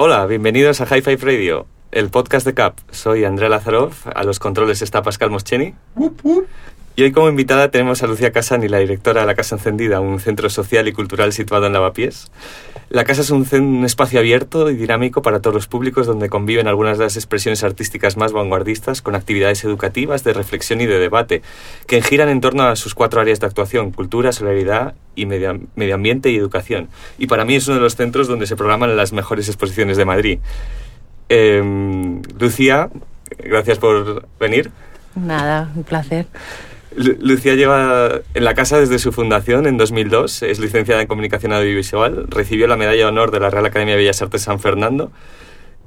Hola, bienvenidos a High Five Radio, el podcast de CAP. Soy Andrea Lazarov, a los controles está Pascal Moscheni. Y hoy como invitada tenemos a Lucía Casani, la directora de La Casa Encendida, un centro social y cultural situado en Lavapiés. La casa es un, espacio abierto y dinámico para todos los públicos donde conviven algunas de las expresiones artísticas más vanguardistas con actividades educativas, de reflexión y de debate, que giran en torno a sus cuatro áreas de actuación, cultura, solidaridad y medio, ambiente y educación. Y para mí es uno de los centros donde se programan las mejores exposiciones de Madrid. Eh, Lucía, gracias por venir. Nada, un placer. Lucía lleva en la casa desde su fundación en 2002, es licenciada en Comunicación Audiovisual, recibió la Medalla de Honor de la Real Academia de Bellas Artes San Fernando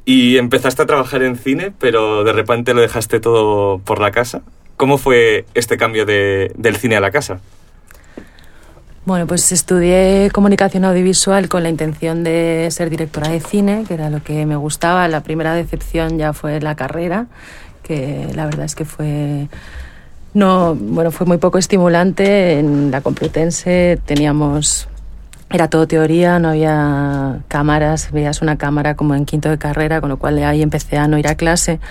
y empezaste a trabajar en cine, pero de repente lo dejaste todo por la casa. ¿Cómo fue este cambio de, del cine a la casa? Bueno, pues estudié comunicación audiovisual con la intención de ser directora de cine, que era lo que me gustaba. La primera decepción ya fue la carrera, que la verdad es que fue no, bueno, fue muy poco estimulante. En la Complutense teníamos era todo teoría, no había cámaras, veías una cámara como en quinto de carrera, con lo cual ahí empecé a no ir a clase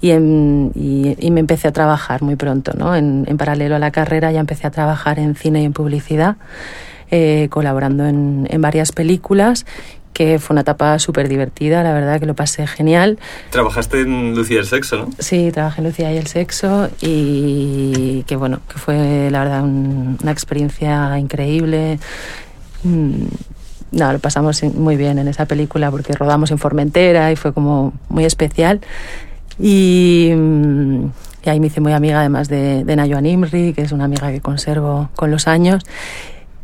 y, y me empecé a trabajar muy pronto, ¿no? En, en, paralelo a la carrera ya empecé a trabajar en cine y en publicidad, eh, colaborando en, en varias películas que fue una etapa súper divertida, la verdad que lo pasé genial. Trabajaste en Lucía y el Sexo, ¿no? Sí, trabajé en Lucía y el Sexo y que bueno, que fue la verdad un, una experiencia increíble. No, lo pasamos muy bien en esa película porque rodamos en Formentera y fue como muy especial. Y, y ahí me hice muy amiga además de, de Nayo Animri, que es una amiga que conservo con los años.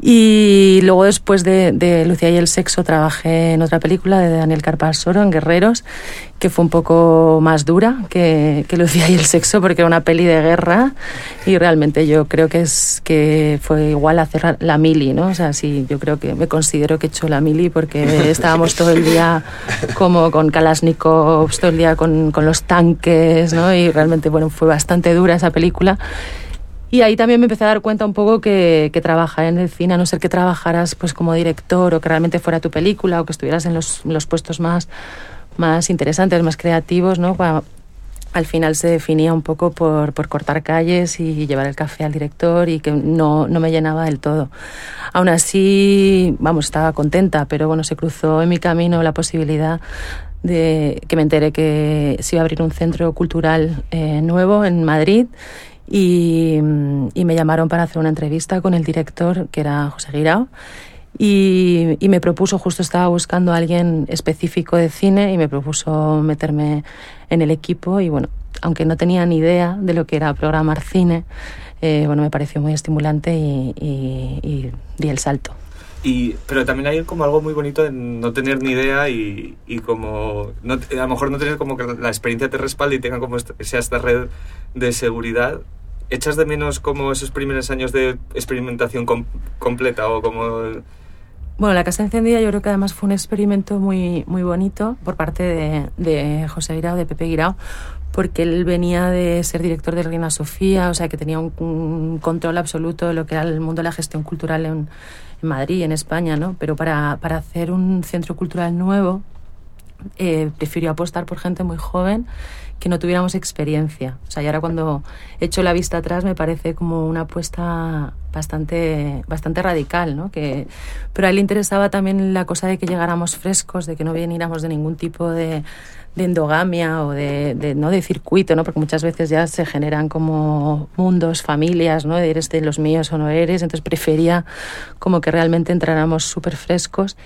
Y luego después de, de, Lucía y el sexo trabajé en otra película de Daniel Carpasoro, en Guerreros, que fue un poco más dura que, que, Lucía y el sexo porque era una peli de guerra y realmente yo creo que es que fue igual hacer la mili, ¿no? O sea, sí, yo creo que me considero que he hecho la mili porque estábamos todo el día como con Kalashnikovs, todo el día con, con los tanques, ¿no? Y realmente, bueno, fue bastante dura esa película. Y ahí también me empecé a dar cuenta un poco que, que, trabajar en el cine, a no ser que trabajaras pues como director o que realmente fuera tu película o que estuvieras en los, los puestos más, más interesantes, más creativos, ¿no? Al final se definía un poco por, por, cortar calles y llevar el café al director y que no, no me llenaba del todo. Aún así, vamos, estaba contenta, pero bueno, se cruzó en mi camino la posibilidad de que me enteré que se iba a abrir un centro cultural eh, nuevo en Madrid y, y, me llamaron para hacer una entrevista con el director, que era José Guirao, y, y, me propuso, justo estaba buscando a alguien específico de cine y me propuso meterme en el equipo y bueno, aunque no tenía ni idea de lo que era programar cine, eh, bueno, me pareció muy estimulante y, y, di el salto. Y, pero también hay como algo muy bonito en no tener ni idea y, y como no, a lo mejor no tener como que la experiencia te respalde y tenga como sea esta red de seguridad ¿Echas de menos como esos primeros años de experimentación com completa o como...? Bueno, La Casa Encendida yo creo que además fue un experimento muy, muy bonito por parte de, de José Guirao, de Pepe Guirao, porque él venía de ser director de Reina Sofía, o sea que tenía un, un, control absoluto de lo que era el mundo de la gestión cultural en, en Madrid, en España, ¿no? Pero para, para hacer un centro cultural nuevo, eh, prefirió apostar por gente muy joven que no tuviéramos experiencia. O sea, y ahora cuando echo la vista atrás me parece como una apuesta bastante, bastante radical, ¿no? Que, pero a él le interesaba también la cosa de que llegáramos frescos, de que no viniéramos de ningún tipo de, de endogamia o de, de, no de circuito, ¿no? Porque muchas veces ya se generan como mundos, familias, ¿no? Eres de los míos o no eres. Entonces prefería como que realmente entráramos súper frescos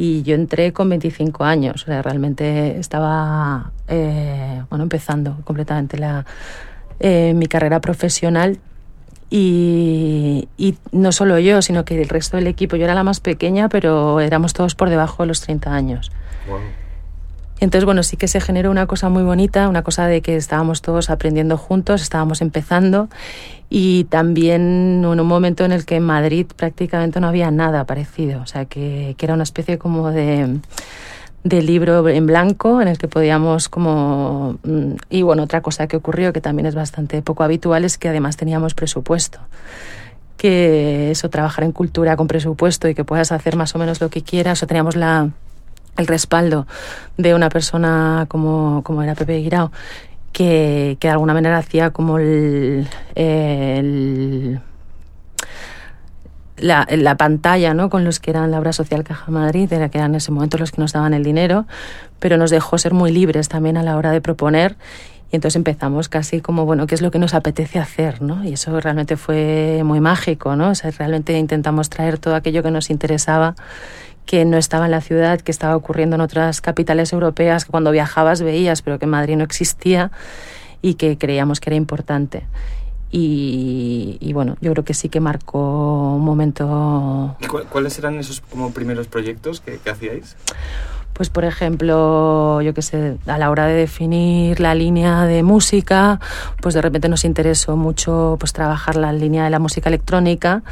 y yo entré con 25 años, o sea, realmente estaba, eh, bueno, empezando completamente la, eh, mi carrera profesional y, y, no solo yo, sino que el resto del equipo, yo era la más pequeña, pero éramos todos por debajo de los 30 años. Wow. Entonces, bueno, sí que se generó una cosa muy bonita, una cosa de que estábamos todos aprendiendo juntos, estábamos empezando. Y también en un momento en el que en Madrid prácticamente no había nada parecido, o sea, que, que era una especie como de, de libro en blanco en el que podíamos como... mm, Y bueno, otra cosa que ocurrió que también es bastante poco habitual es que además teníamos presupuesto que eso, trabajar en cultura con presupuesto y que puedas hacer más o menos lo que quieras, o teníamos la el respaldo de una persona como, como era Pepe Guirao, que, que de alguna manera hacía como el, la, la, pantalla ¿no? con los que eran la obra social Caja Madrid, era que eran en ese momento los que nos daban el dinero, pero nos dejó ser muy libres también a la hora de proponer y entonces empezamos casi como, bueno, ¿qué es lo que nos apetece hacer? ¿no? Y eso realmente fue muy mágico, ¿no? O realmente intentamos traer todo aquello que nos interesaba que no estaba en la ciudad, que estaba ocurriendo en otras capitales europeas, que cuando viajabas veías, pero que en Madrid no existía y que creíamos que era importante. Y, bueno, yo creo que sí que marcó un momento. ¿Cuáles eran esos como primeros proyectos que, que hacíais? Pues por ejemplo, yo qué sé, a la hora de definir la línea de música, pues de repente nos interesó mucho pues trabajar la línea de la música electrónica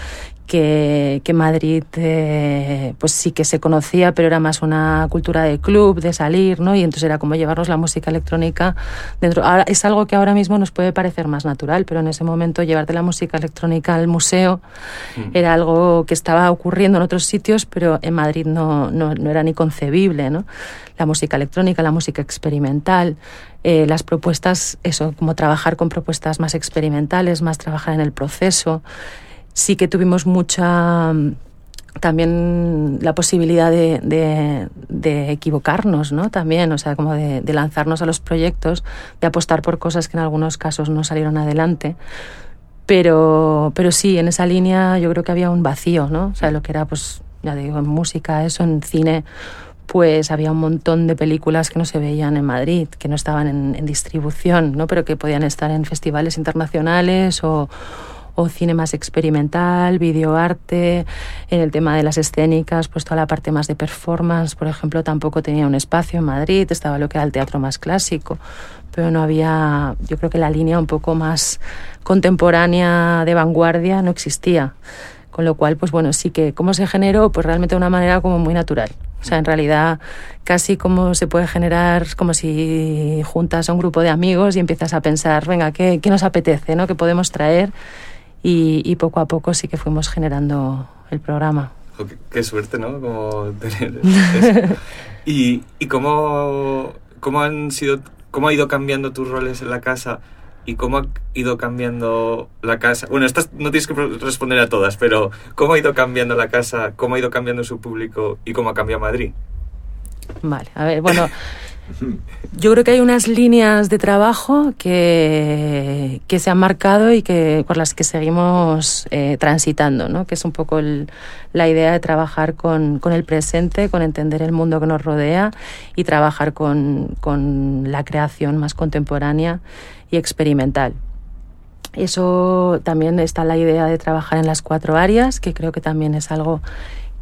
que, que Madrid eh, pues sí que se conocía, pero era más una cultura de club, de salir, ¿no? Y entonces era como llevarnos la música electrónica dentro. Ahora, es algo que ahora mismo nos puede parecer más natural, pero en ese momento llevarte la música electrónica al museo mm. era algo que estaba ocurriendo en otros sitios, pero en Madrid no, no, no era ni concebible, ¿no? La música electrónica, la música experimental, eh, las propuestas, eso, como trabajar con propuestas más experimentales, más trabajar en el proceso sí que tuvimos mucha también la posibilidad de, de, equivocarnos, ¿no? También, o sea, como de, lanzarnos a los proyectos, de apostar por cosas que en algunos casos no salieron adelante. Pero, pero sí, en esa línea yo creo que había un vacío, ¿no? O sea, lo que era, pues, ya digo, en música, eso, en cine, pues había un montón de películas que no se veían en Madrid, que no estaban en, distribución, ¿no? Pero que podían estar en festivales internacionales o o cine más experimental, videoarte, en el tema de las escénicas, pues toda la parte más de performance, por ejemplo, tampoco tenía un espacio en Madrid, estaba lo que era el teatro más clásico, pero no había, yo creo que la línea un poco más contemporánea de vanguardia no existía. Con lo cual, pues bueno, sí que cómo se generó, pues realmente de una manera como muy natural. O sea, en realidad casi como se puede generar, como si juntas a un grupo de amigos y empiezas a pensar, venga, ¿qué, qué nos apetece? ¿no? ¿Qué podemos traer? y, poco a poco sí que fuimos generando el programa. qué, suerte, ¿no? Como tener ¿Y, y cómo, cómo, han sido, cómo ha ido cambiando tus roles en la casa? ¿Y cómo ha ido cambiando la casa? Bueno, estas no tienes que responder a todas, pero ¿cómo ha ido cambiando la casa? ¿Cómo ha ido cambiando su público? ¿Y cómo ha cambiado Madrid? Vale, a ver, bueno, Yo creo que hay unas líneas de trabajo que, que se han marcado y que por las que seguimos eh, transitando, ¿no? que es un poco la idea de trabajar con, con, el presente, con entender el mundo que nos rodea y trabajar con, con la creación más contemporánea y experimental. Eso también está la idea de trabajar en las cuatro áreas, que creo que también es algo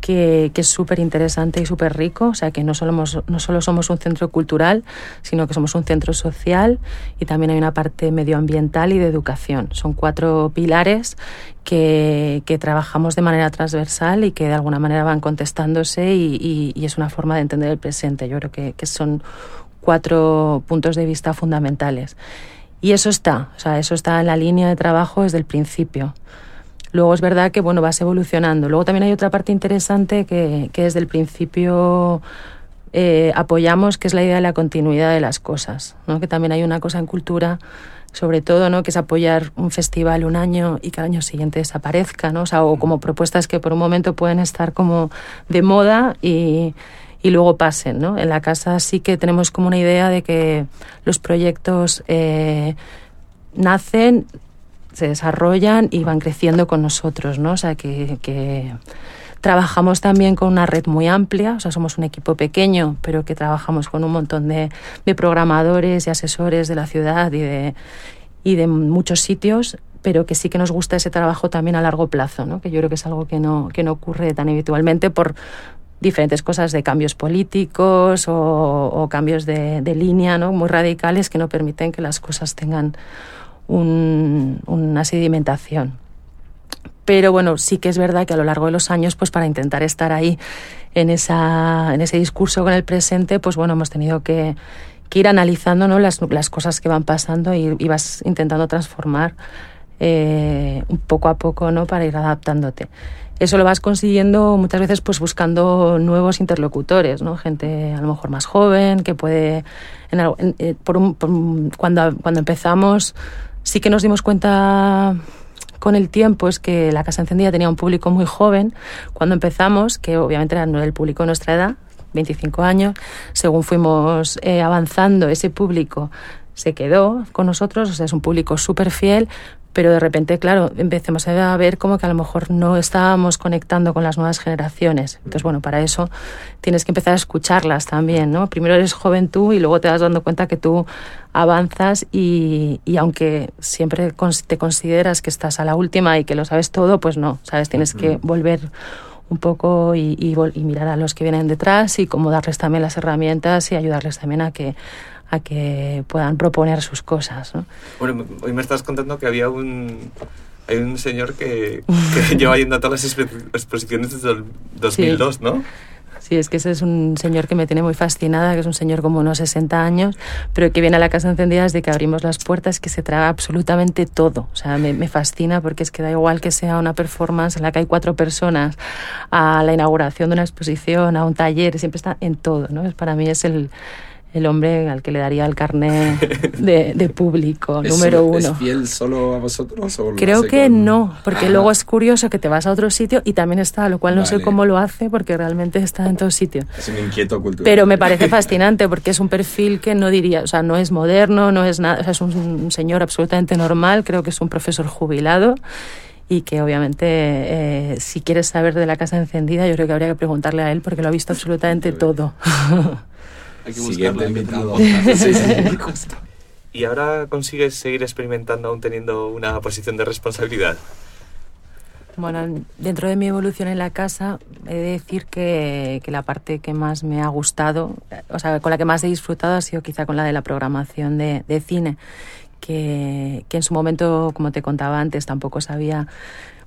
que, es súper interesante y súper rico, o sea que no solo, no solo somos un centro cultural, sino que somos un centro social y también hay una parte medioambiental y de educación. Son cuatro pilares que, trabajamos de manera transversal y que de alguna manera van contestándose y, y, es una forma de entender el presente. Yo creo que, que son cuatro puntos de vista fundamentales. Y eso está, o sea, eso está en la línea de trabajo desde el principio. Luego es verdad que bueno, vas evolucionando. Luego también hay otra parte interesante que, que desde el principio eh, apoyamos, que es la idea de la continuidad de las cosas, ¿no? que también hay una cosa en cultura sobre todo, ¿no? que es apoyar un festival un año y que al año siguiente desaparezca, ¿no? o, sea, o como propuestas que por un momento pueden estar como de moda y, y luego pasen. ¿no? En la casa sí que tenemos como una idea de que los proyectos eh, nacen, se desarrollan y van creciendo con nosotros, ¿no? O sea, que, trabajamos también con una red muy amplia, o sea, somos un equipo pequeño, pero que trabajamos con un montón de, programadores y asesores de la ciudad y de, y de muchos sitios, pero que sí que nos gusta ese trabajo también a largo plazo, ¿no? que yo creo que es algo que no, que no ocurre tan habitualmente por diferentes cosas de cambios políticos o, cambios de, de, línea ¿no? muy radicales que no permiten que las cosas tengan una sedimentación. Pero bueno, sí que es verdad que a lo largo de los años, pues para intentar estar ahí en, esa, en ese discurso con el presente, pues bueno, hemos tenido que, ir analizando ¿no? las, las, cosas que van pasando y, vas intentando transformar eh, poco a poco, ¿no? Para ir adaptándote. Eso lo vas consiguiendo muchas veces pues buscando nuevos interlocutores, ¿no? Gente a lo mejor más joven que puede... Eh, por cuando, cuando empezamos sí que nos dimos cuenta con el tiempo es que la Casa Encendida tenía un público muy joven cuando empezamos, que obviamente era el público de nuestra edad, 25 años. Según fuimos eh, avanzando, ese público se quedó con nosotros, o sea, es un público súper fiel, pero de repente, claro, empecemos a ver como que a lo mejor no estábamos conectando con las nuevas generaciones. Entonces, bueno, para eso tienes que empezar a escucharlas también, ¿no? Primero eres joven tú y luego te das dando cuenta que tú avanzas y, y aunque siempre te consideras que estás a la última y que lo sabes todo, pues no, ¿sabes? Tienes que volver un poco y, y, y mirar a los que vienen detrás y cómo darles también las herramientas y ayudarles también a que a que puedan proponer sus cosas. ¿no? Bueno, hoy me estás contando que había un, hay un señor que, lleva yendo a todas las exposiciones desde el 2002, ¿no? Sí, es que ese es un señor que me tiene muy fascinada, que es un señor como unos 60 años, pero que viene a la casa encendida desde que abrimos las puertas, que se traga absolutamente todo. O sea, me, me, fascina porque es que da igual que sea una performance en la que hay cuatro personas, a la inauguración de una exposición, a un taller, siempre está en todo, ¿no? Para mí es el el hombre al que le daría el carnet de, público, número uno. ¿Es fiel solo a vosotros? O Creo que no, porque luego es curioso que te vas a otro sitio y también está, lo cual no sé cómo lo hace porque realmente está en todos sitios. Es un inquieto cultural. Pero me parece fascinante porque es un perfil que no diría, o sea, no es moderno, no es nada, o sea, es un, señor absolutamente normal, creo que es un profesor jubilado y que obviamente eh, si quieres saber de la casa encendida yo creo que habría que preguntarle a él porque lo ha visto absolutamente todo. Hay que Siguiente invitado. ¿Y ahora consigues seguir experimentando aún teniendo una posición de responsabilidad? Bueno, dentro de mi evolución en la casa, he de decir que, que, la parte que más me ha gustado, o sea, con la que más he disfrutado ha sido quizá con la de la programación de, de cine, que, que en su momento, como te contaba antes, tampoco sabía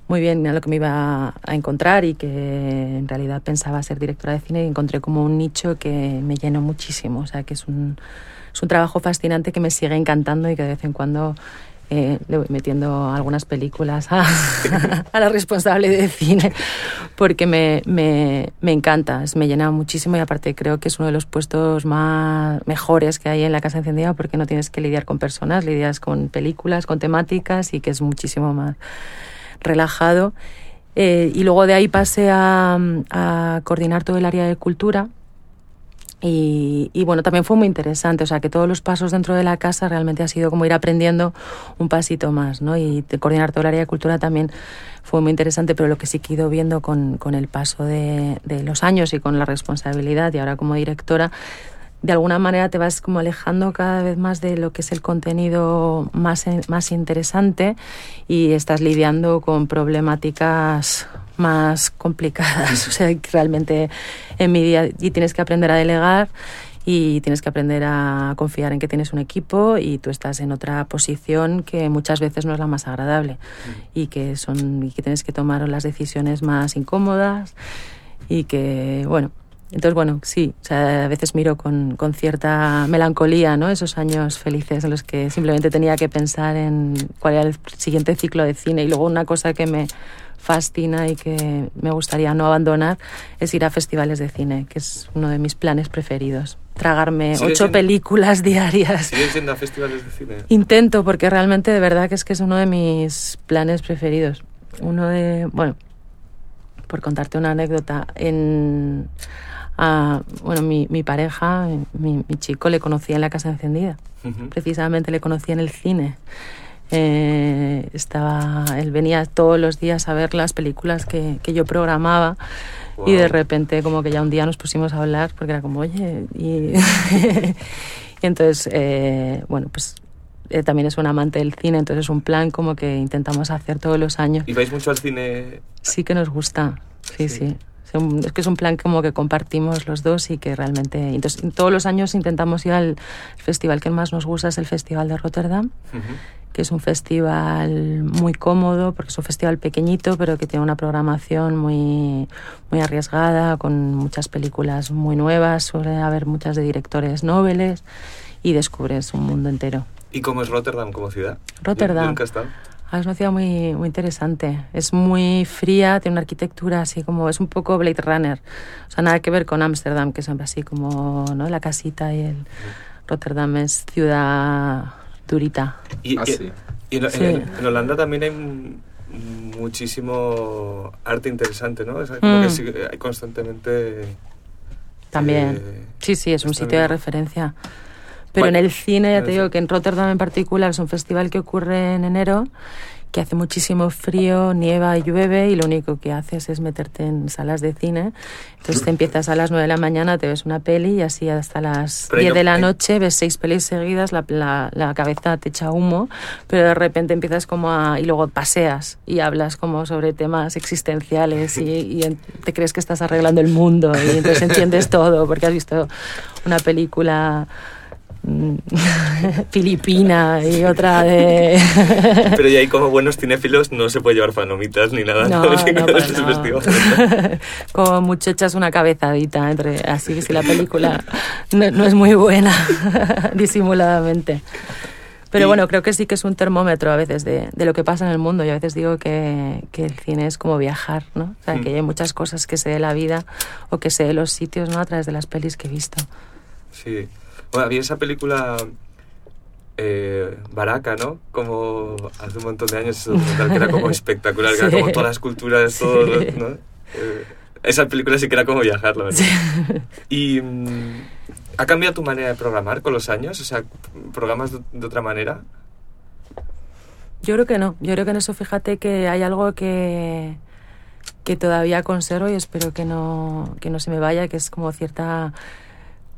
muy bien a lo que me iba a encontrar y que en realidad pensaba ser directora de cine y encontré como un nicho que me llenó muchísimo. O sea, que es un, es un trabajo fascinante que me sigue encantando y que de vez en cuando eh, le voy metiendo algunas películas a, a, la responsable de cine porque me, me, me encanta, me llena muchísimo y aparte creo que es uno de los puestos más mejores que hay en la Casa Encendida porque no tienes que lidiar con personas, lidias con películas, con temáticas y que es muchísimo más relajado. Eh, y luego de ahí pasé a, coordinar todo el área de cultura. Y, bueno, también fue muy interesante, o sea, que todos los pasos dentro de la casa realmente ha sido como ir aprendiendo un pasito más, ¿no? Y coordinar todo el área de cultura también fue muy interesante, pero lo que sí que he ido viendo con, con el paso de, de los años y con la responsabilidad y ahora como directora, de alguna manera te vas como alejando cada vez más de lo que es el contenido más, más interesante y estás lidiando con problemáticas más complicadas. O sea, realmente en mi día y tienes que aprender a delegar y tienes que aprender a confiar en que tienes un equipo y tú estás en otra posición que muchas veces no es la más agradable y que son y que tienes que tomar las decisiones más incómodas y que bueno entonces, bueno, sí, o sea, a veces miro con, con, cierta melancolía, ¿no? Esos años felices en los que simplemente tenía que pensar en cuál era el siguiente ciclo de cine. Y luego una cosa que me fascina y que me gustaría no abandonar es ir a festivales de cine, que es uno de mis planes preferidos. Tragarme ocho películas diarias. ¿Sigues yendo a festivales de cine? Intento, porque realmente de verdad que es que es uno de mis planes preferidos. Uno de, bueno, por contarte una anécdota, en bueno, mi, mi pareja, mi, mi, chico, le conocía en la casa encendida. Precisamente le conocía en el cine. Eh, estaba, él venía todos los días a ver las películas que, que yo programaba y de repente como que ya un día nos pusimos a hablar porque era como, oye, y, entonces, eh, bueno, pues eh, también es un amante del cine, entonces es un plan como que intentamos hacer todos los años. ¿Y vais mucho al cine? Sí que nos gusta, sí. sí es que es un plan como que compartimos los dos y que realmente... Entonces, todos los años intentamos ir al festival que más nos gusta, es el Festival de Rotterdam, que es un festival muy cómodo, porque es un festival pequeñito, pero que tiene una programación muy, muy arriesgada, con muchas películas muy nuevas, suele haber muchas de directores nobles y descubres un mundo entero. ¿Y cómo es Rotterdam como ciudad? Rotterdam. ¿Nunca estado? Ah, es una ciudad muy, muy interesante. Es muy fría, tiene una arquitectura así como. Es un poco Blade Runner. O sea, nada que ver con Ámsterdam, que es así como ¿no? la casita y el. Rotterdam es ciudad durita. Y, Ah, sí. y en, Sí. en- en Holanda también hay muchísimo arte interesante, ¿no? Sea, como Mm. que sí, hay constantemente... También. eh, Sí, sí, es un sitio de bien. referencia. Pero Bueno, en el cine, ya te digo que en Rotterdam en particular es un festival que ocurre en enero, que hace muchísimo frío, nieva y llueve y lo único que haces es meterte en salas de cine. Entonces te empiezas a las 9 de la mañana, te ves una peli y así hasta las Pero ahí 10 no- de la noche ves seis pelis seguidas, la, la, la cabeza te echa humo, pero de repente empiezas como a... y luego paseas y hablas como sobre temas existenciales y, y te crees que estás arreglando el mundo y entonces entiendes todo porque has visto una película filipina y otra de... Pero ya hay como buenos cinéfilos, no se puede llevar palomitas ni nada. No, ¿no? no. Como mucho echas una cabezadita entre así que si la película no, es muy buena disimuladamente. Pero Y- bueno, creo que sí que es un termómetro a veces de, de lo que pasa en el mundo. Yo a veces digo que, que el cine es como viajar, ¿no? O sea, Mm. que hay muchas cosas que sé de la vida o que sé de los sitios, ¿no? A través de las pelis que he visto. Sí. Bueno, había esa película eh, Baraka, ¿no? Como hace un montón de años, que era como espectacular, que era como todas las culturas, Sí. todo, ¿no? Eh, esa película sí que era como viajar, la verdad. Y mm, ¿ha cambiado tu manera de programar con los años? O sea, ¿programas de, de otra manera? Yo creo que no. Yo creo que en eso fíjate que hay algo que, que todavía conservo y espero que no, que no se me vaya, que es como cierta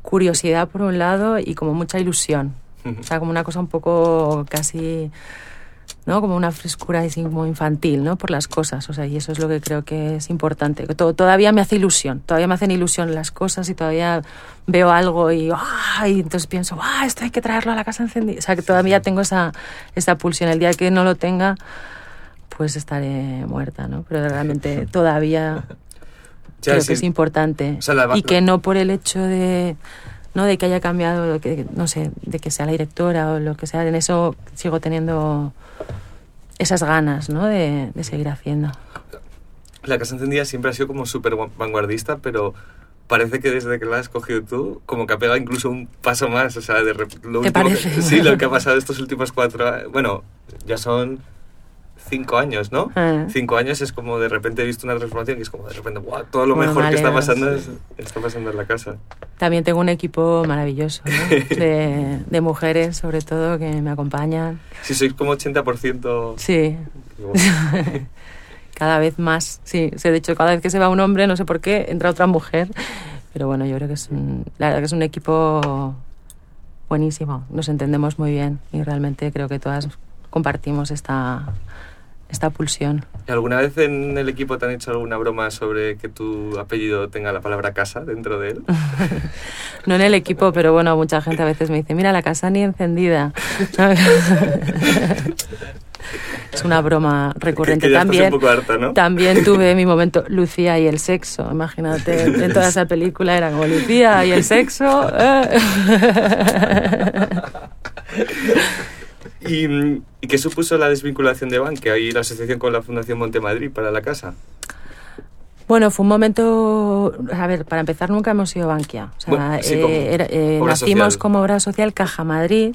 curiosidad por un lado y como mucha ilusión. O sea, como una cosa un poco casi, ¿no? Como una frescura así como infantil, ¿no? Por las cosas. O sea, y eso es lo que creo que es importante. Que todo, todavía me hace ilusión. Todavía me hacen ilusión las cosas y todavía veo algo y, ¡ah! y entonces pienso, ¡ah! Esto hay que traerlo a la casa encendida. O sea, que todavía tengo esa, esa pulsión. El día que no lo tenga, pues estaré muerta, ¿no? Pero realmente todavía creo que es importante. O sea, la- y que no por el hecho de no de que haya cambiado de que no sé de que sea la directora o lo que sea en eso sigo teniendo esas ganas no de, de seguir haciendo La Casa Encendida siempre ha sido como súper vanguardista, pero parece que desde que la has cogido tú, como que ha pegado incluso un paso más. O sea, de lo ¿Te último parece? Que, sí, lo que ha pasado estos últimos cuatro Bueno, ya son cinco años, ¿no? Ah. Cinco años es como de repente he visto una transformación y es como de repente, ¡guau! Todo lo Bueno, mejor me que está pasando sí. es- está pasando en la casa. también tengo un equipo maravilloso ¿no? de, de mujeres sobre todo que me acompañan Si sois como 80%... sí digo, cada vez más sí Sí, de hecho cada vez que se va un hombre no sé por qué entra otra mujer pero bueno yo creo que es un, la verdad que es un equipo buenísimo nos entendemos muy bien y realmente creo que todas compartimos esta esta pulsión ¿Y ¿Alguna vez en el equipo te han hecho alguna broma sobre que tu apellido tenga la palabra casa dentro de él? no en el equipo pero bueno mucha gente a veces me dice mira la casa ni encendida es una broma recurrente que estás también un poco harta, ¿no? También tuve mi momento Lucía y el sexo. Imagínate, en toda esa película era como Lucía y el sexo. ¿Y, ¿Y qué supuso la desvinculación de Bankia y la asociación con la Fundación Montemadrid para la casa? Bueno, fue un momento. A ver, para empezar, nunca hemos sido Bankia. O sea, Bueno, sí, como eh, era- eh, nacimos social. como obra social Caja Madrid.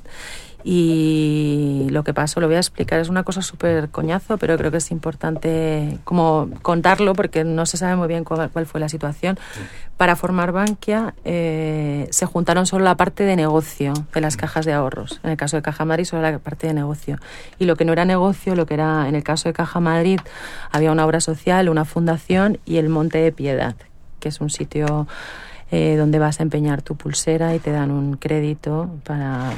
Y lo que pasó, lo voy a explicar, es una cosa súper coñazo, pero creo que es importante como contarlo porque no se sabe muy bien cuál, cuál fue la situación. Para formar Bankia eh, se juntaron solo la parte de negocio de las cajas de ahorros. En el caso de Caja Madrid, solo la parte de negocio. Y lo que no era negocio, lo que era en el caso de Caja Madrid, había una obra social, una fundación y el Monte de Piedad, que es un sitio eh, donde vas a empeñar tu pulsera y te dan un crédito para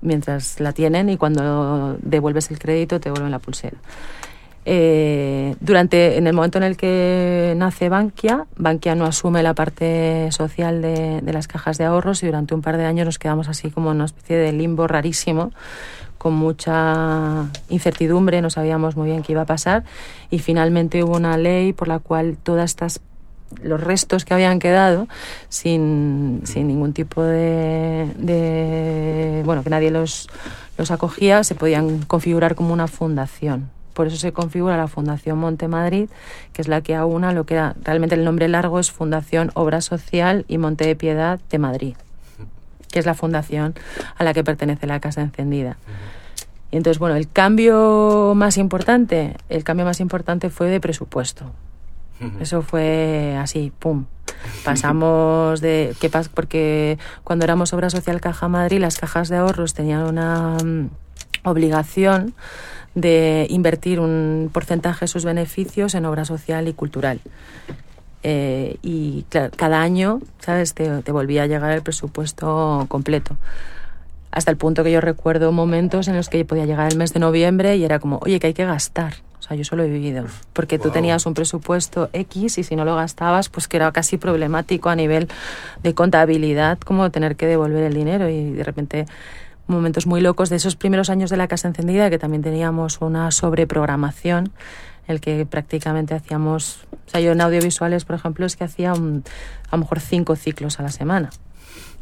mientras la tienen y cuando devuelves el crédito te devuelven la pulsera. Eh, durante, en el momento en el que nace Bankia, Bankia no asume la parte social de, las cajas de ahorros y durante un par de años nos quedamos así como una especie de limbo rarísimo, con mucha incertidumbre, no sabíamos muy bien qué iba a pasar y finalmente hubo una ley por la cual todas estas los restos que habían quedado sin, sin ningún tipo de, de- bueno que nadie los los acogía se podían configurar como una fundación. Por eso se configura la Fundación Monte Madrid, que es la que aúna lo que era realmente el nombre largo es Fundación Obra Social y Monte de Piedad de Madrid, que es la fundación a la que pertenece la Casa Encendida. Y entonces, bueno, el cambio más importante, el cambio más importante fue de presupuesto. Eso fue así, pum. Pasamos de qué pasa porque cuando éramos obra social Caja Madrid, las cajas de ahorros tenían una mm, obligación de invertir un porcentaje de sus beneficios en obra social y cultural. Eh, y cada año, ¿sabes? Te volvía a llegar el presupuesto completo hasta el punto que yo recuerdo momentos en los que podía llegar el mes de noviembre y era como, oye, que hay que gastar. Sea, yo solo he vivido. Porque tú tenías un presupuesto X y si no lo gastabas, pues que era casi problemático a nivel de contabilidad, como tener que devolver el dinero. Y de repente, momentos muy locos de esos primeros años de la casa encendida, que también teníamos una sobreprogramación, el que prácticamente hacíamos. O sea, yo en audiovisuales, por ejemplo, es que hacía a lo mejor cinco ciclos a la semana.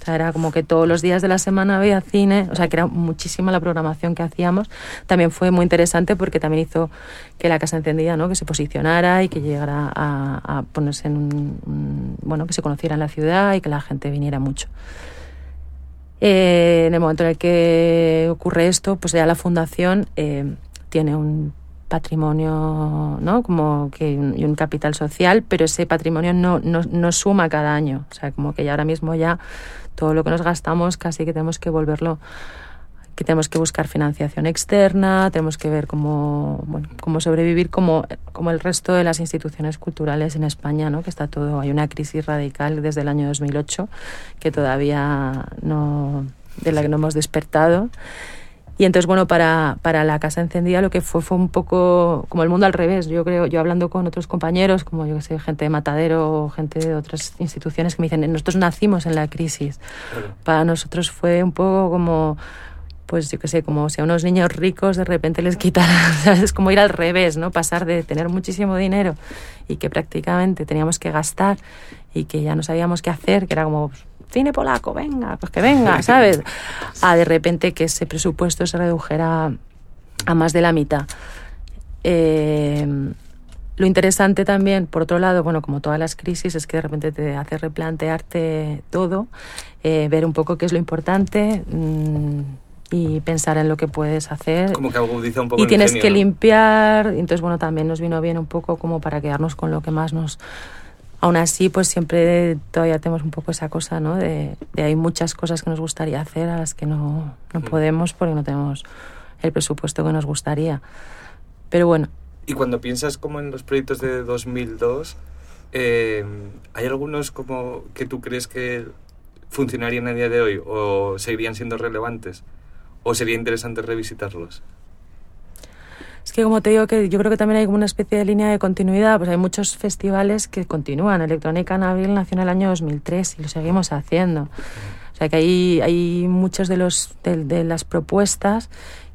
O sea, era como que todos los días de la semana había cine, o sea, que era muchísima la programación que hacíamos. También fue muy interesante porque también hizo que la Casa Encendida, ¿no? Que se posicionara y que llegara a, ponerse en un, bueno, que se conociera en la ciudad y que la gente viniera mucho. Eh, en el momento en el que ocurre esto, pues ya la fundación eh, tiene un patrimonio, ¿no? Como que y un capital social, pero ese patrimonio no, no, no, suma cada año. O sea, como que ya ahora mismo ya todo lo que nos gastamos casi que tenemos que volverlo que tenemos que buscar financiación externa, tenemos que ver cómo, bueno, cómo sobrevivir como, como el resto de las instituciones culturales en España, ¿no? que está todo, hay una crisis radical desde el año 2008 que todavía no, de la que no hemos despertado y entonces, bueno, para, para la Casa Encendida lo que fue fue un poco como el mundo al revés. Yo creo, yo hablando con otros compañeros, como yo que sé, gente de Matadero o gente de otras instituciones que me dicen, nosotros nacimos en la crisis. Para nosotros fue un poco como pues yo qué sé, como si a unos niños ricos de repente les quitaran, es como ir al revés, ¿no? Pasar de tener muchísimo dinero y que prácticamente teníamos que gastar y que ya no sabíamos qué hacer, que era como cine polaco, venga, pues que venga, ¿sabes? A de repente que ese presupuesto se redujera a más de la mitad. Eh, lo interesante también, por otro lado, bueno, como todas las crisis, es que de repente te hace replantearte todo, eh, ver un poco qué es lo importante mm, y pensar en lo que puedes hacer. Como que agudiza un poco Y tienes que limpiar, entonces, bueno, también nos vino bien un poco como para quedarnos con lo que más nos aún así, pues siempre todavía tenemos un poco esa cosa, ¿no? De, hay muchas cosas que nos gustaría hacer a las que no, no podemos porque no tenemos el presupuesto que nos gustaría. Pero bueno. Y cuando piensas como en los proyectos de 2002, eh, ¿hay algunos como que tú crees que funcionarían a día de hoy o seguirían siendo relevantes? ¿O sería interesante revisitarlos? Que como te digo que yo creo que también hay como una especie de línea de continuidad, pues hay muchos festivales que continúan. Electrónica Nabil nació en el año 2003 y lo seguimos haciendo. O sea que hay, hay muchos de, los, de, las propuestas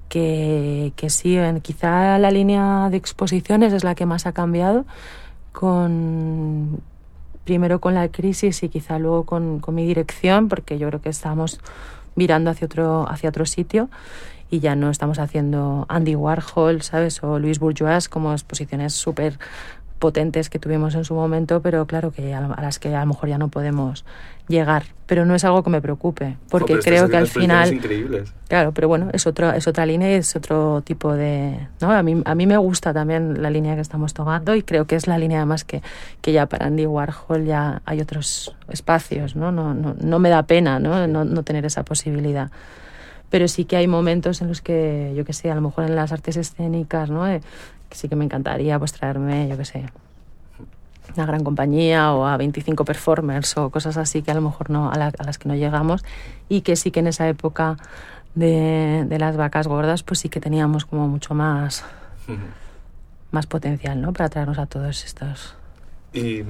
que, que siguen. Quizá la línea de exposiciones es la que más ha cambiado con primero con la crisis y quizá luego con, con mi dirección, porque yo creo que estamos mirando hacia otro, hacia otro sitio y ya no estamos haciendo Andy Warhol, ¿sabes? O Luis Bourgeois como exposiciones súper potentes que tuvimos en su momento, pero claro que a, las que a lo mejor ya no podemos llegar. Pero no es algo que me preocupe, porque creo que al final... Increíbles. Claro, pero bueno, es, otro, es otra línea y es otro tipo de... ¿no? A, mí, a mí me gusta también la línea que estamos tomando y creo que es la línea además que, que ya para Andy Warhol ya hay otros espacios, ¿no? No, no, no me da pena ¿no? No, no tener esa posibilidad pero sí que hay momentos en los que, yo qué sé, a lo mejor en las artes escénicas, ¿no? Eh, que sí que me encantaría pues traerme, yo qué sé, una gran compañía o a 25 performers o cosas así que a lo mejor no, a, las que no llegamos y que sí que en esa época de, de, las vacas gordas pues sí que teníamos como mucho más, más potencial, ¿no? Para traernos a todos estos... Y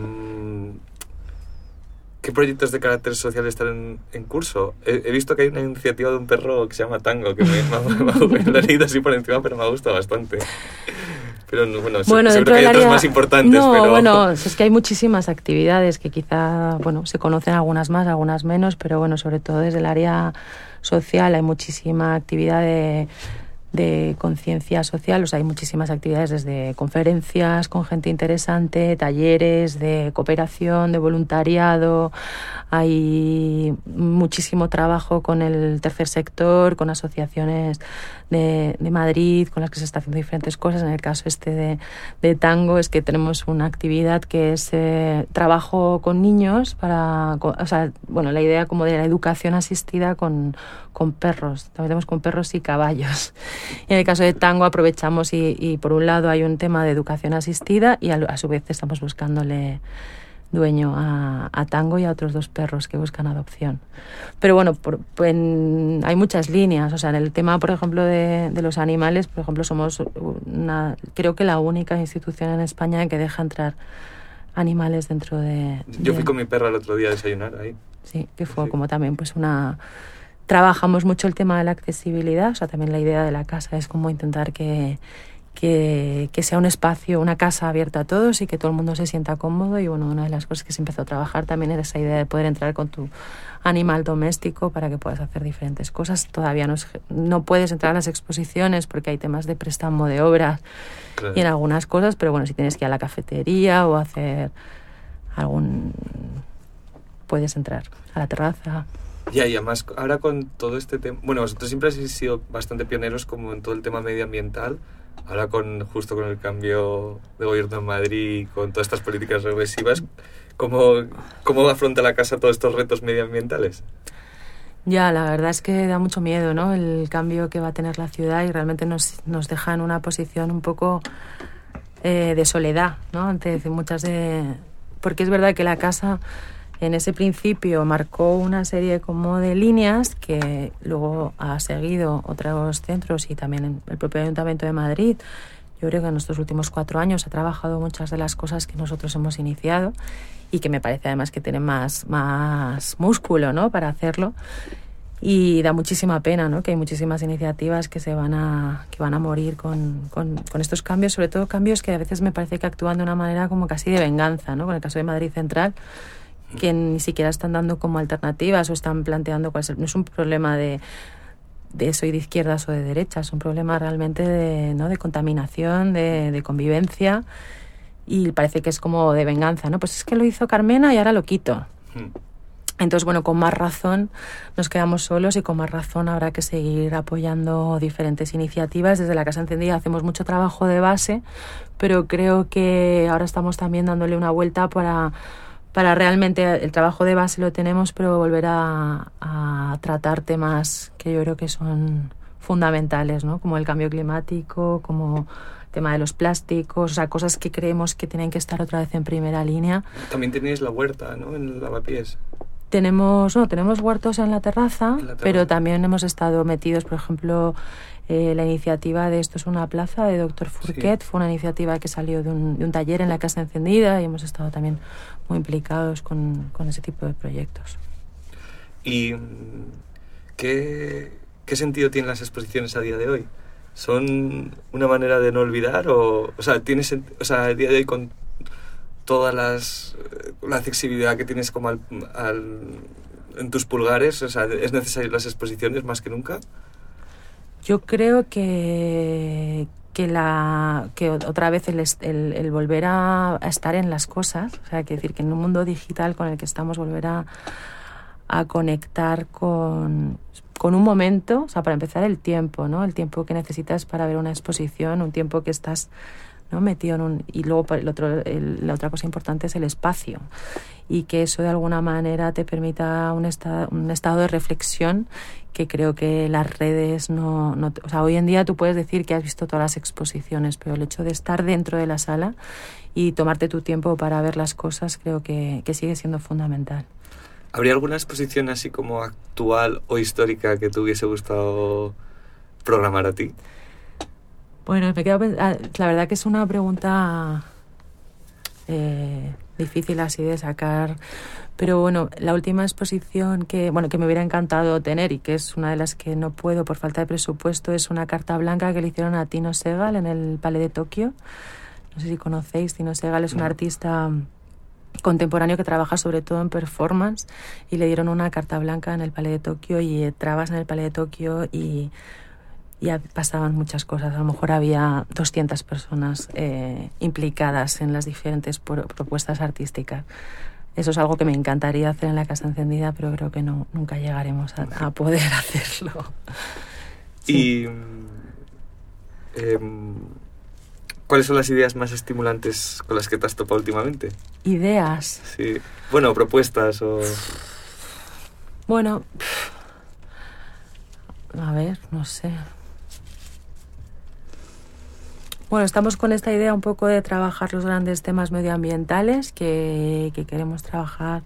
¿Qué proyectos de carácter social están en, curso? He, visto que hay una iniciativa de un perro que se llama Tango, que me, ha, leído así por encima, pero me ha gustado bastante. Pero bueno, bueno dentro que hay otras más importantes. No, bueno, es que hay muchísimas actividades que quizá, bueno, se conocen algunas más, algunas menos, pero bueno, sobre todo desde el área social hay muchísima actividad de de conciencia social. O sea, hay muchísimas actividades desde conferencias con gente interesante, talleres de cooperación, de voluntariado. Hay muchísimo trabajo con el tercer sector, con asociaciones de, Madrid, con las que se está haciendo diferentes cosas. En el caso este de, tango es que tenemos una actividad que es eh, trabajo con niños para, o sea, bueno, la idea como de la educación asistida con, con perros. También tenemos con perros y caballos. Y en el caso de tango aprovechamos y, y por un lado hay un tema de educación asistida y a, a su vez estamos buscándole dueño a, a, Tango y a otros dos perros que buscan adopción. Pero bueno, por, hay muchas líneas. O sea, en el tema, por ejemplo, de, de, los animales, por ejemplo, somos una, creo que la única institución en España que deja entrar animales dentro de... Yo fui con mi perra el otro día a desayunar ahí. Sí, que fue como también pues una trabajamos mucho el tema de la accesibilidad, o sea, también la idea de la casa es como intentar que, que, que, sea un espacio, una casa abierta a todos y que todo el mundo se sienta cómodo. Y bueno, una de las cosas que se empezó a trabajar también era esa idea de poder entrar con tu animal doméstico para que puedas hacer diferentes cosas. Todavía no, no puedes entrar a las exposiciones porque hay temas de préstamo de obras y en algunas cosas, pero bueno, si tienes que ir a la cafetería o hacer algún... puedes entrar a la terraza. Ya, y además ahora con todo este tema, bueno, vosotros siempre habéis sido bastante pioneros como en todo el tema medioambiental, ahora con justo con el cambio de gobierno en Madrid, con todas estas políticas regresivas, ¿cómo, cómo afronta la casa todos estos retos medioambientales? Ya, la verdad es que da mucho miedo, ¿no? El cambio que va a tener la ciudad y realmente nos, nos deja en una posición un poco eh, de soledad, ¿no? Ante muchas de... Porque es verdad que la casa en ese principio marcó una serie como de líneas que luego ha seguido otros centros y también el propio Ayuntamiento de Madrid. Yo creo que en estos últimos cuatro años ha trabajado muchas de las cosas que nosotros hemos iniciado y que me parece además que tienen más, más músculo ¿no? para hacerlo. Y da muchísima pena ¿no? que hay muchísimas iniciativas que, se van, a, que van a morir con, con, con, estos cambios, sobre todo cambios que a veces me parece que actúan de una manera como casi de venganza. ¿no? Con el caso de Madrid Central, que ni siquiera están dando como alternativas o están planteando cuál es no es un problema de de soy de izquierdas o de derechas, es un problema realmente de, ¿no? de contaminación, de, de, convivencia y parece que es como de venganza, ¿no? Pues es que lo hizo Carmena y ahora lo quito. Hmm. Entonces, bueno, con más razón nos quedamos solos y con más razón habrá que seguir apoyando diferentes iniciativas. Desde la Casa Encendida hacemos mucho trabajo de base, pero creo que ahora estamos también dándole una vuelta para para realmente el trabajo de base lo tenemos, pero volver a, a, tratar temas que yo creo que son fundamentales, ¿no? Como el cambio climático, como el tema de los plásticos, o sea, cosas que creemos que tienen que estar otra vez en primera línea. También tenéis la huerta, ¿no? En el lavapiés. Tenemos, no, tenemos huertos en la terraza, en la terraza. pero también hemos estado metidos, por ejemplo, eh, la iniciativa de Esto es una plaza de Doctor Fourquet sí. fue una iniciativa que salió de un, de un, taller en la Casa Encendida y hemos estado también muy implicados con, con ese tipo de proyectos. ¿Y qué, qué sentido tienen las exposiciones a día de hoy? ¿Son una manera de no olvidar? O, o sea, ¿tienes, o sea, a día de hoy con todas las la accesibilidad que tienes como al, al, en tus pulgares, o sea, ¿es necesario las exposiciones más que nunca? Yo creo que, que, la, que otra vez el, el, el volver a, estar en las cosas, o sea, que decir que en un mundo digital con el que estamos volver a, a conectar con, con un momento, o sea, para empezar el tiempo, ¿no? El tiempo que necesitas para ver una exposición, un tiempo que estás ¿no? metido en un... Y luego el otro, el, la otra cosa importante es el espacio y que eso de alguna manera te permita un, esta, un estado de reflexión que creo que las redes no, no... O sea, hoy en día tú puedes decir que has visto todas las exposiciones, pero el hecho de estar dentro de la sala y tomarte tu tiempo para ver las cosas creo que, que sigue siendo fundamental. ¿Habría alguna exposición así como actual o histórica que te hubiese gustado programar a ti? Bueno, me quedo, la verdad que es una pregunta eh, difícil así de sacar. Pero bueno, la última exposición que, bueno, que me hubiera encantado tener y que es una de las que no puedo por falta de presupuesto es una carta blanca que le hicieron a Tino Segal en el Palais de Tokio. No sé si conocéis, Tino Segal es un artista contemporáneo que trabaja sobre todo en performance y le dieron una carta blanca en el Palais de Tokio y eh, trabas en el Palais de Tokio y ya pasaban muchas cosas. A lo mejor había 200 personas eh, implicadas en las diferentes propuestas artísticas. Eso es algo que me encantaría hacer en la Casa Encendida, pero creo que no, nunca llegaremos a, poder hacerlo. ¿Y em, cuáles son las ideas más estimulantes con las que te has topado últimamente? Ideas. Sí. Bueno, propuestas o... Bueno, a ver, no sé. Bueno, estamos con esta idea un poco de trabajar los grandes temas medioambientales que, queremos trabajar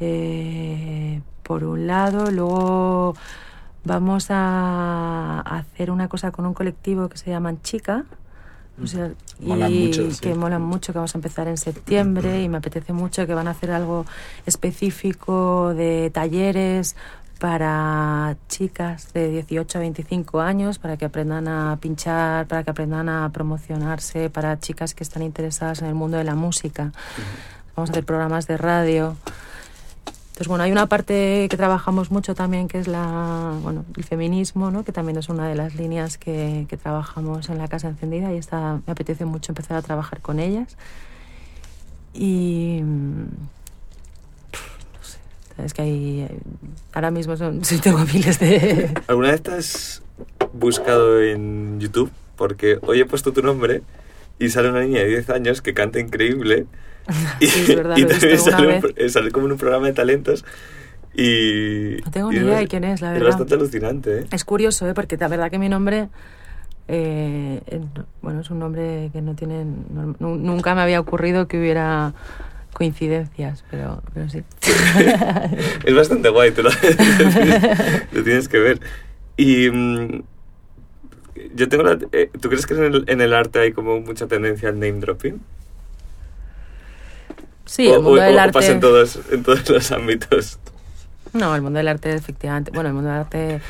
eh, por un lado. Luego vamos a hacer una cosa con un colectivo que se llama Chica. y que molan mucho, que vamos a empezar en septiembre y me apetece mucho que van a hacer algo específico de talleres para chicas de 18 a 25 años, para que aprendan a pinchar, para que aprendan a promocionarse, para chicas que están interesadas en el mundo de la música. Vamos a hacer programas de radio. Entonces, bueno, hay una parte que trabajamos mucho también, que es la, bueno, el feminismo, ¿no? que también es una de las líneas que, que trabajamos en la Casa Encendida y está, me apetece mucho empezar a trabajar con ellas. Y es que hay. Ahora mismo son, sí tengo miles de. ¿Alguna vez te has buscado en YouTube? Porque hoy he puesto tu nombre y sale una niña de 10 años que canta increíble. Y, es verdad, y también sale, sale, como en un programa de talentos. Y. No tengo ni idea de quién es, la verdad. Es bastante alucinante, ¿eh? Es curioso, ¿eh? Porque la verdad que mi nombre. Eh, bueno, es un nombre que no tiene. nunca me había ocurrido que hubiera coincidencias, pero, pero sí. es bastante guay, tú lo, tienes que ver. Y mm, yo tengo la, eh, ¿Tú crees que en el, en el, arte hay como mucha tendencia al name dropping? Sí, el mundo del arte... pasa en todos, en todos los ámbitos? No, el mundo del arte efectivamente... Bueno, el mundo del arte...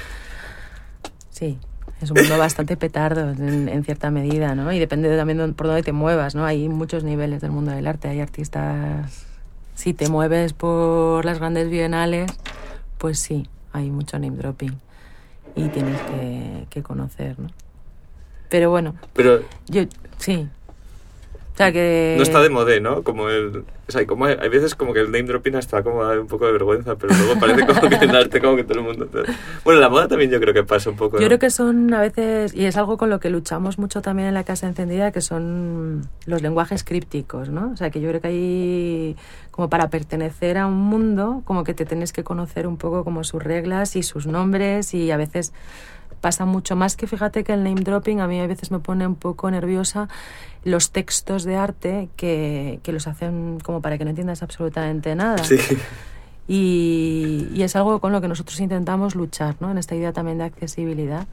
Sí, es un mundo bastante petardo en, cierta medida, ¿no? Y depende también por dónde te muevas, ¿no? Hay muchos niveles del mundo del arte. Hay artistas... Si te mueves por las grandes bienales, pues sí, hay mucho name dropping. Y tienes que, que conocer, ¿no? Pero bueno. Pero... Yo, sí. O sea que... No está de moda, ¿no? Como el... O sea, como hay, veces como que el name dropping está como da un poco de vergüenza, pero luego parece como que en arte como que todo el mundo... Bueno, la moda también yo creo que pasa un poco. Yo creo que son a veces, y es algo con lo que luchamos mucho también en la Casa Encendida, que son los lenguajes crípticos, ¿no? O sea, que yo creo que hay como para pertenecer a un mundo, como que te tienes que conocer un poco como sus reglas y sus nombres y a veces pasa mucho más que fíjate que el name dropping a mí a veces me pone un poco nerviosa los textos de arte que, que los hacen como para que no entiendas absolutamente nada. Sí. Y, y, es algo con lo que nosotros intentamos luchar, ¿no? En esta idea también de accesibilidad,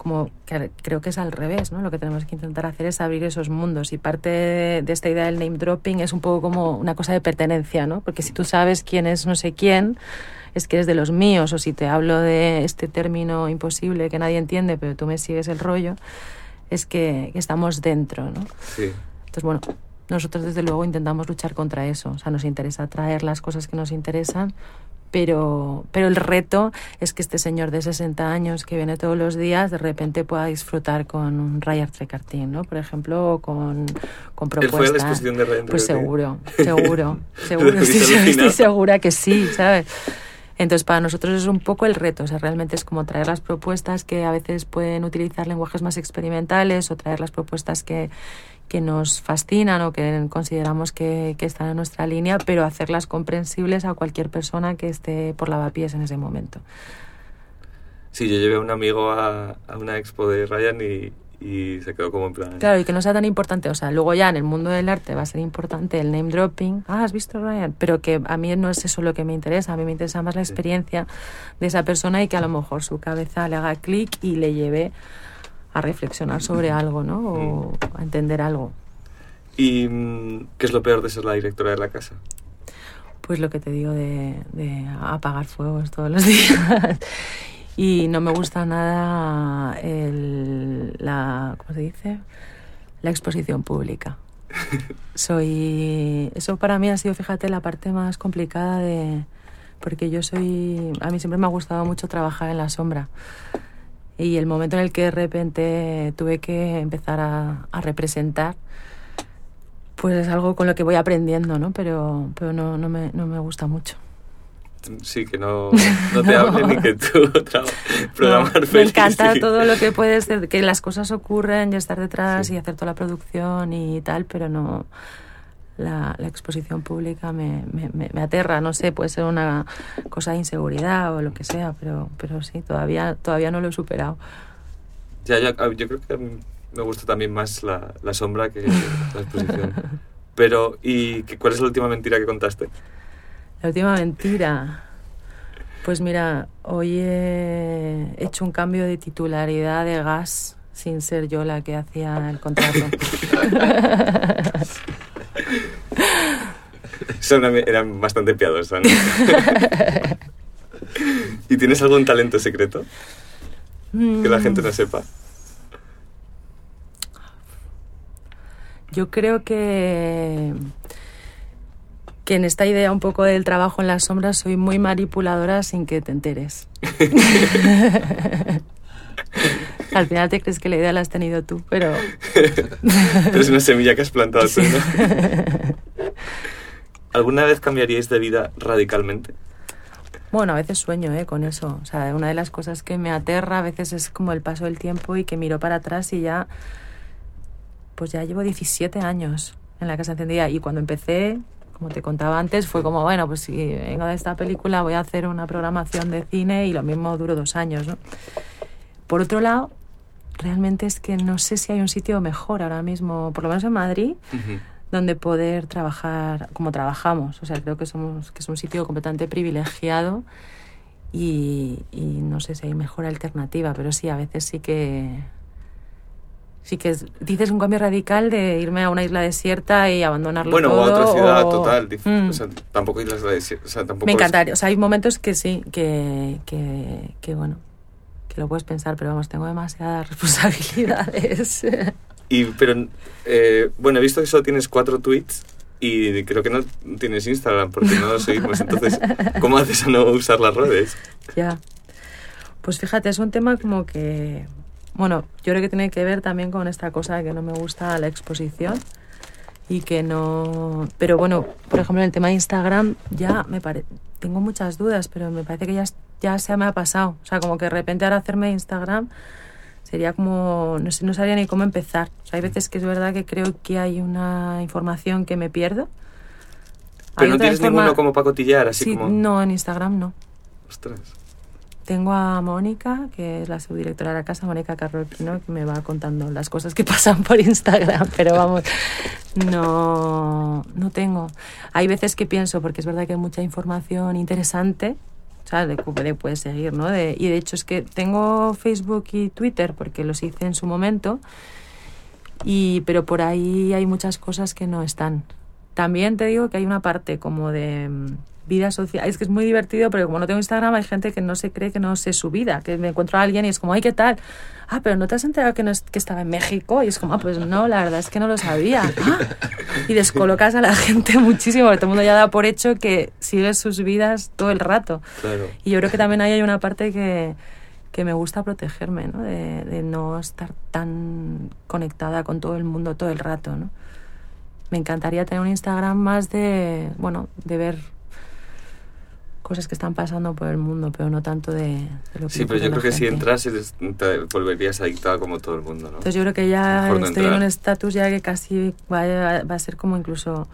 como que creo que es al revés, ¿no? Lo que tenemos que intentar hacer es abrir esos mundos y parte de esta idea del name dropping es un poco como una cosa de pertenencia, ¿no? Porque si tú sabes quién es no sé quién, es que eres de los míos, o si te hablo de este término imposible que nadie entiende, pero tú me sigues el rollo, es que, estamos dentro, ¿no? Sí. Entonces, bueno, nosotros desde luego intentamos luchar contra eso, o sea, nos interesa traer las cosas que nos interesan, pero, pero el reto es que este señor de 60 años que viene todos los días de repente pueda disfrutar con un Rayard Trecartín, ¿no? Por ejemplo, o con, con propuestas. fue a la exposición de Rayard Pues seguro, seguro, seguro, estoy segura que sí, ¿sabes? Entonces, para nosotros es un poco el reto, o sea, realmente es como traer las propuestas que a veces pueden utilizar lenguajes más experimentales o traer las propuestas que, que nos fascinan o que consideramos que, que, están en nuestra línea, pero hacerlas comprensibles a cualquier persona que esté por lavapiés en ese momento. Sí, yo llevé a un amigo a, a una expo de Ryan y, y se quedó como en plan... Claro, y que no sea tan importante, o sea, luego ya en el mundo del arte va a ser importante el name dropping, ah, ¿has visto Ryan? Pero que a mí no es eso lo que me interesa, a mí me interesa más la experiencia de esa persona y que a lo mejor su cabeza le haga clic y le lleve a reflexionar sobre algo, ¿no? O a entender algo. ¿Y mm, qué es lo peor de ser la directora de la casa? Pues lo que te digo de, de apagar fuegos todos los días. y no me gusta nada el, la, ¿cómo se dice? La exposición pública. soy, eso para mí ha sido, fíjate, la parte más complicada de, porque yo soy, a mí siempre me ha gustado mucho trabajar en la sombra. Y el momento en el que de repente tuve que empezar a, a representar, pues es algo con lo que voy aprendiendo, ¿no? Pero, pero no, no, me, no me gusta mucho. Sí, que no, no te hable ni que tú programar no, Me encanta todo lo que puede ser, que las cosas ocurren y estar detrás sí. y hacer toda la producción y tal, pero no... La, la exposición pública me, me, me, aterra, no sé, puede ser una cosa de inseguridad o lo que sea, pero, pero sí, todavía, todavía no lo he superado. Ya, ya, yo creo que me gusta también más la, la sombra que la exposición. Pero, ¿y cuál es la última mentira que contaste? La última mentira. Pues mira, hoy he hecho un cambio de titularidad de gas sin ser yo la que hacía el contrato. Son, eran bastante piadosas, ¿no? ¿Y tienes algún talento secreto? Que la gente no sepa. Yo creo que que en esta idea un poco del trabajo en las sombras soy muy manipuladora sin que te enteres. Al final te crees que la idea la has tenido tú, pero... pero es una semilla que has plantado sí. tú, ¿no? ¿Alguna vez cambiaríais de vida radicalmente? Bueno, a veces sueño ¿eh? con eso. O sea, una de las cosas que me aterra a veces es como el paso del tiempo y que miro para atrás y ya... Pues ya llevo 17 años en la casa encendida y cuando empecé como te contaba antes, fue como, bueno, pues si vengo de esta película voy a hacer una programación de cine y lo mismo duro dos años, ¿no? Por otro lado, realmente es que no sé si hay un sitio mejor ahora mismo, por lo menos en Madrid, uh -huh. donde poder trabajar como trabajamos. O sea, creo que, somos, que es un sitio completamente privilegiado y, y no sé si hay mejor alternativa, pero sí, a veces sí que sí que es, dices un cambio radical de irme a una isla desierta y abandonarlo bueno, todo. Bueno, o a otra ciudad o... total. Mm. O sea, tampoco islas desiertas. O sea, tampoco Me encantaría. Es... O sea, hay momentos que sí, que, que, que, bueno, que lo puedes pensar, pero vamos, tengo demasiadas responsabilidades. y, pero, eh, bueno, he visto que solo tienes cuatro tweets y creo que no tienes Instagram porque no lo seguimos. Entonces, ¿cómo haces a no usar las redes? Ya. Pues fíjate, es un tema como que bueno, yo creo que tiene que ver también con esta cosa de que no me gusta la exposición y que no... Pero bueno, por ejemplo, en el tema de Instagram ya me parece... Tengo muchas dudas, pero me parece que ya, ya se me ha pasado. O sea, como que de repente ahora hacerme Instagram sería como... No, sé, no sabría ni cómo empezar. O sea, hay veces que es verdad que creo que hay una información que me pierdo. Pero hay no tienes forma... ninguno como para cotillar, así sí, como... No, en Instagram no. Ostras. Tengo a Mónica, que es la subdirectora de la casa, Mónica Carrolpino, que me va contando las cosas que pasan por Instagram, pero vamos, no, no tengo. Hay veces que pienso, porque es verdad que hay mucha información interesante, sea, le, le puedes seguir, ¿no? Y de hecho es que tengo Facebook y Twitter, porque los hice en su momento, y, pero por ahí hay muchas cosas que no están. También te digo que hay una parte como de vida social. Es que es muy divertido, pero como no tengo Instagram, hay gente que no se cree que no sé su vida, que me encuentro a alguien y es como, ay, ¿qué tal? Ah, pero ¿no te has enterado que, no es, que estaba en México? Y es como, ah, pues no, la verdad es que no lo sabía. Ah, y descolocas a la gente muchísimo, porque todo el mundo ya da por hecho que sigue sus vidas todo el rato. Claro. Y yo creo que también ahí hay una parte que, que me gusta protegerme, ¿no? De, de no estar tan conectada con todo el mundo todo el rato, ¿no? Me encantaría tener un Instagram más de, bueno, de ver cosas que están pasando por el mundo, pero no tanto de, de lo que Sí, pero yo creo que si entras te volverías adictada como todo el mundo, ¿no? Entonces yo creo que ya estoy en un estatus ya que casi va va a ser como incluso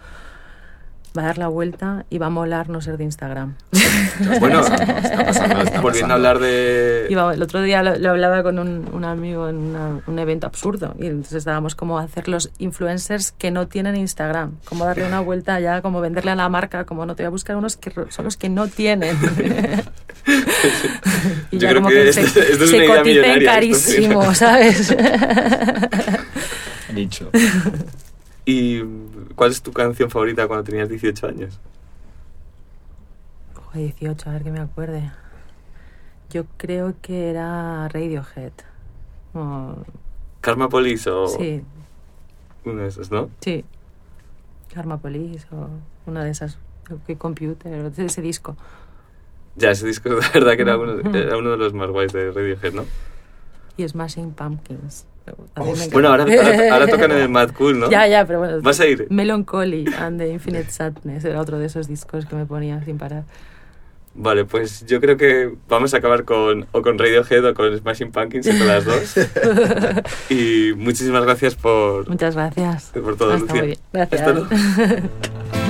va a dar la vuelta y va a molar no ser de Instagram. Bueno, está pasando, está volviendo a hablar de... Iba, el otro día lo, lo hablaba con un, un amigo en una, un evento absurdo y entonces estábamos como a hacer los influencers que no tienen Instagram, como darle una vuelta ya, como venderle a la marca, como no te voy a buscar unos que son los que no tienen. y Yo ya creo como que, que, esto, se, esto es se una idea coticen millonaria, carísimo, ¿sabes? Nicho. ¿Y cuál es tu canción favorita cuando tenías 18 años? Ojo, 18, a ver que me acuerde. Yo creo que era Radiohead. O- ¿Karma Police o Sí, uno de esos, no? sí. Karma Police o una de esas. Que Computer, o ese disco. Ya, ese disco de verdad que era uno, era uno de los más guays de Radiohead, ¿no? Y Smashing Pumpkins. Bueno, ahora, ahora, ahora tocan en el Mad Cool, ¿no? Ya, ya, pero bueno. ¿Vas a ir? Melancholy and the Infinite Sadness era otro de esos discos que me ponía sin parar. Vale, pues yo creo que vamos a acabar con o con Radiohead o con Smashing Pumpkins, con las dos. y muchísimas gracias por, Muchas gracias. por todo, Está Lucía. muy bien. Gracias. Hasta luego.